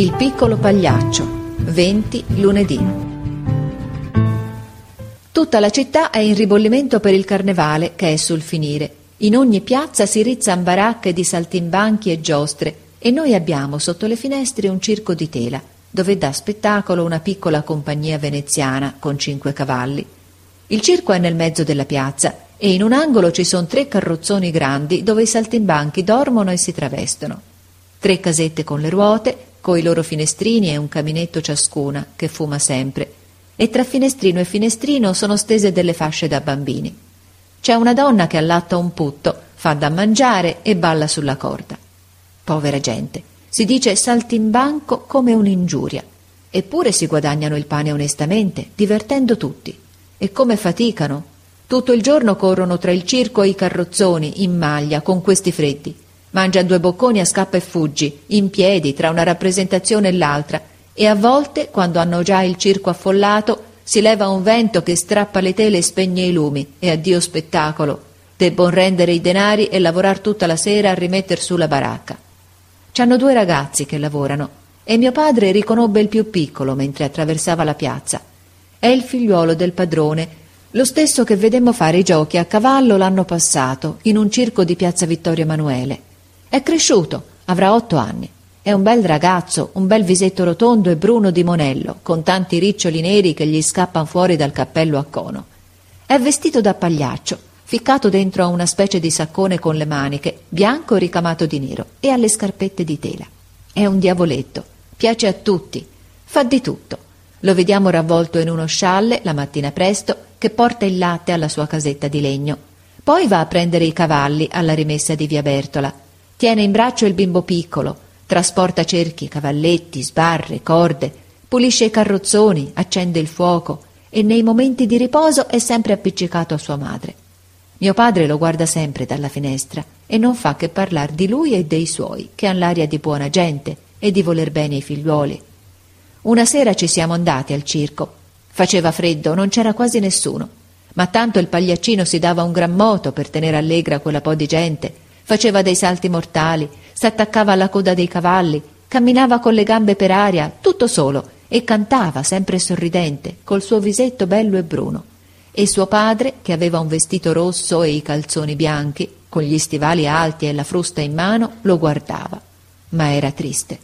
Il piccolo pagliaccio, 20 lunedì. Tutta la città è in ribollimento per il carnevale che è sul finire. In ogni piazza si rizzan baracche di saltimbanchi e giostre e noi abbiamo sotto le finestre un circo di tela dove dà spettacolo una piccola compagnia veneziana con cinque cavalli. Il circo è nel mezzo della piazza e in un angolo ci sono tre carrozzoni grandi dove i saltimbanchi dormono e si travestono. Tre casette con le ruote, coi loro finestrini e un caminetto ciascuna che fuma sempre, e tra finestrino e finestrino sono stese delle fasce da bambini. C'è una donna che allatta un putto, fa da mangiare e balla sulla corda. Povera gente, si dice saltimbanco come un'ingiuria. Eppure si guadagnano il pane onestamente, divertendo tutti. E come faticano. Tutto il giorno corrono tra il circo e i carrozzoni, in maglia, con questi freddi. Mangiano due bocconi a scappa e fuggi, in piedi, tra una rappresentazione e l'altra, e a volte, quando hanno già il circo affollato, si leva un vento che strappa le tele e spegne i lumi, e addio spettacolo. Debbon rendere i denari e lavorar tutta la sera a rimetter su la baracca. C'hanno due ragazzi che lavorano e mio padre riconobbe il più piccolo mentre attraversava la piazza. È il figliuolo del padrone, lo stesso che vedemmo fare i giochi a cavallo l'anno passato in un circo di piazza Vittorio Emanuele. È cresciuto, avrà otto anni. È un bel ragazzo, un bel visetto rotondo e bruno di monello, con tanti riccioli neri che gli scappan fuori dal cappello a cono. È vestito da pagliaccio ficcato dentro a una specie di saccone con le maniche, bianco ricamato di nero, e alle scarpette di tela. È un diavoletto, piace a tutti, fa di tutto. Lo vediamo ravvolto in uno scialle la mattina presto che porta il latte alla sua casetta di legno. Poi va a prendere i cavalli alla rimessa di via Bertola. Tiene in braccio il bimbo piccolo, trasporta cerchi, cavalletti, sbarre, corde, pulisce i carrozzoni, accende il fuoco e nei momenti di riposo è sempre appiccicato a sua madre. Mio padre lo guarda sempre dalla finestra e non fa che parlar di lui e dei suoi, che han l'aria di buona gente e di voler bene ai figliuoli. Una sera ci siamo andati al circo. Faceva freddo, non c'era quasi nessuno, ma tanto il pagliaccino si dava un gran moto per tenere allegra quella po' di gente, faceva dei salti mortali, s'attaccava alla coda dei cavalli, camminava con le gambe per aria, tutto solo, e cantava sempre sorridente, col suo visetto bello e bruno e suo padre, che aveva un vestito rosso e i calzoni bianchi, con gli stivali alti e la frusta in mano, lo guardava. Ma era triste.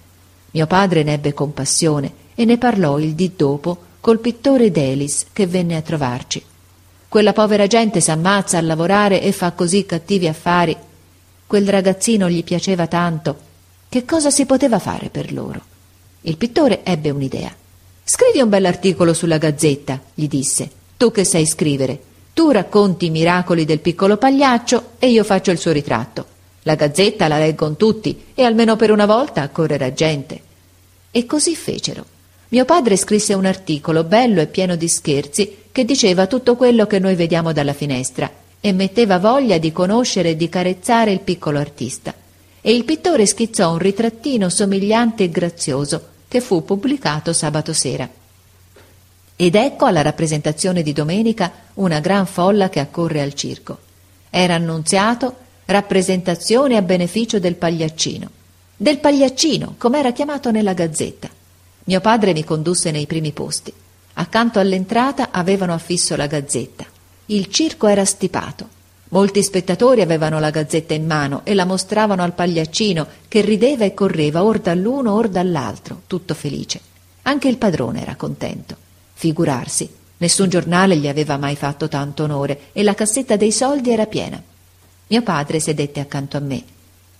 Mio padre ne ebbe compassione e ne parlò il dì dopo col pittore Delis che venne a trovarci. Quella povera gente s'ammazza a lavorare e fa così cattivi affari. Quel ragazzino gli piaceva tanto. Che cosa si poteva fare per loro? Il pittore ebbe un'idea. Scrivi un bell'articolo sulla gazzetta, gli disse. Tu che sai scrivere, tu racconti i miracoli del piccolo pagliaccio e io faccio il suo ritratto. La gazzetta la leggono tutti e almeno per una volta accorrerà gente. E così fecero. Mio padre scrisse un articolo bello e pieno di scherzi che diceva tutto quello che noi vediamo dalla finestra e metteva voglia di conoscere e di carezzare il piccolo artista. E il pittore schizzò un ritrattino somigliante e grazioso che fu pubblicato sabato sera. Ed ecco alla rappresentazione di domenica una gran folla che accorre al circo. Era annunziato rappresentazione a beneficio del pagliaccino. Del pagliaccino, come era chiamato nella gazzetta. Mio padre mi condusse nei primi posti. Accanto all'entrata avevano affisso la gazzetta. Il circo era stipato. Molti spettatori avevano la gazzetta in mano e la mostravano al pagliaccino che rideva e correva or dall'uno or dall'altro, tutto felice. Anche il padrone era contento. Figurarsi, nessun giornale gli aveva mai fatto tanto onore e la cassetta dei soldi era piena. Mio padre sedette accanto a me.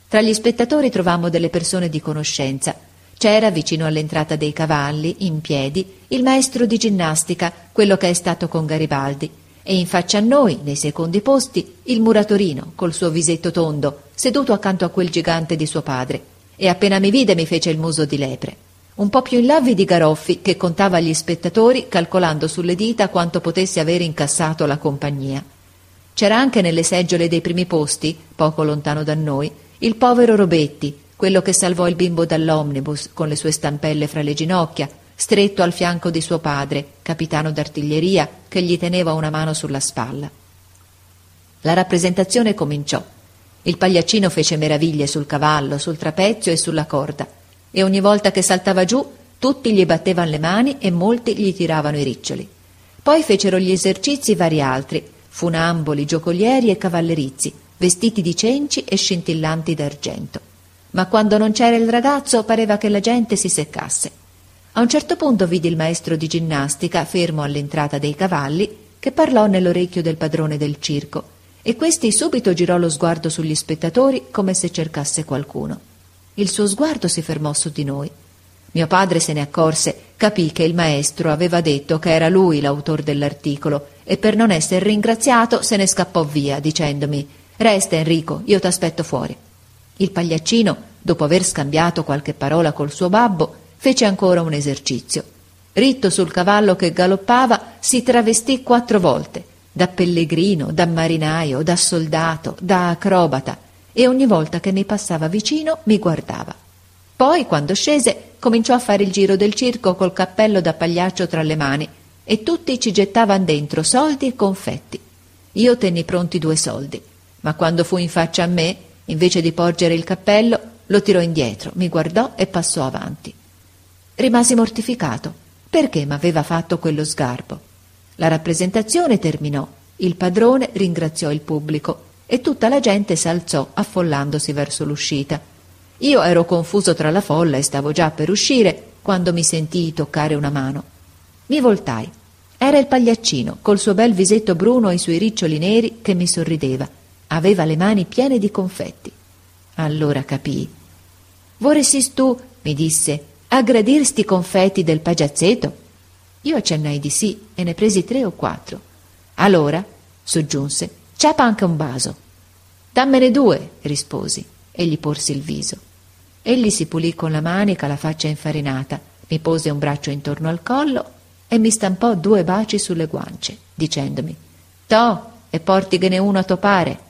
Tra gli spettatori trovammo delle persone di conoscenza. C'era vicino all'entrata dei cavalli, in piedi, il maestro di ginnastica, quello che è stato con Garibaldi, e in faccia a noi, nei secondi posti, il muratorino, col suo visetto tondo, seduto accanto a quel gigante di suo padre, e appena mi vide mi fece il muso di lepre. Un po' più in là vidi Garoffi che contava gli spettatori calcolando sulle dita quanto potesse avere incassato la compagnia. C'era anche nelle seggiole dei primi posti, poco lontano da noi, il povero Robetti, quello che salvò il bimbo dall'omnibus con le sue stampelle fra le ginocchia, stretto al fianco di suo padre, capitano d'artiglieria, che gli teneva una mano sulla spalla. La rappresentazione cominciò. Il pagliaccino fece meraviglie sul cavallo, sul trapezio e sulla corda. e ogni volta che saltava giù tutti gli battevano le mani e molti gli tiravano i riccioli. Poi fecero gli esercizi vari altri, funamboli, giocolieri e cavallerizi, vestiti di cenci e scintillanti d'argento. Ma quando non c'era il ragazzo pareva che la gente si seccasse. A un certo punto vidi il maestro di ginnastica fermo all'entrata dei cavalli che parlò nell'orecchio del padrone del circo e questi subito girò lo sguardo sugli spettatori come se cercasse qualcuno. Il suo sguardo si fermò su di noi. Mio padre se ne accorse, capì che il maestro aveva detto che era lui l'autor dell'articolo e per non essere ringraziato se ne scappò via dicendomi Resta Enrico, io t'aspetto fuori. Il pagliaccino, dopo aver scambiato qualche parola col suo babbo, fece ancora un esercizio. Ritto sul cavallo che galoppava, si travestì quattro volte, da pellegrino, da marinaio, da soldato, da acrobata, e ogni volta che mi passava vicino mi guardava. Poi, quando scese, cominciò a fare il giro del circo col cappello da pagliaccio tra le mani e tutti ci gettavano dentro soldi e confetti. Io tenni pronti due soldi, ma quando fu in faccia a me, invece di porgere il cappello, lo tirò indietro, mi guardò e passò avanti. Rimasi mortificato. Perché m'aveva fatto quello sgarbo? La rappresentazione terminò. Il padrone ringraziò il pubblico e tutta la gente s'alzò affollandosi verso l'uscita. Io ero confuso tra la folla e stavo già per uscire quando mi sentii toccare una mano. Mi voltai. Era il pagliaccino, col suo bel visetto bruno e i suoi riccioli neri, che mi sorrideva. Aveva le mani piene di confetti. Allora capii. Vorresti tu, mi disse, aggredir sti confetti del pagiazzeto? Io accennai di sì e ne presi tre o quattro. Allora, soggiunse, ciapa anche un vaso. Dammene due, risposi e gli porsi il viso. Egli si pulì con la manica la faccia infarinata, mi pose un braccio intorno al collo e mi stampò due baci sulle guance, dicendomi: To, e portighene uno a topare.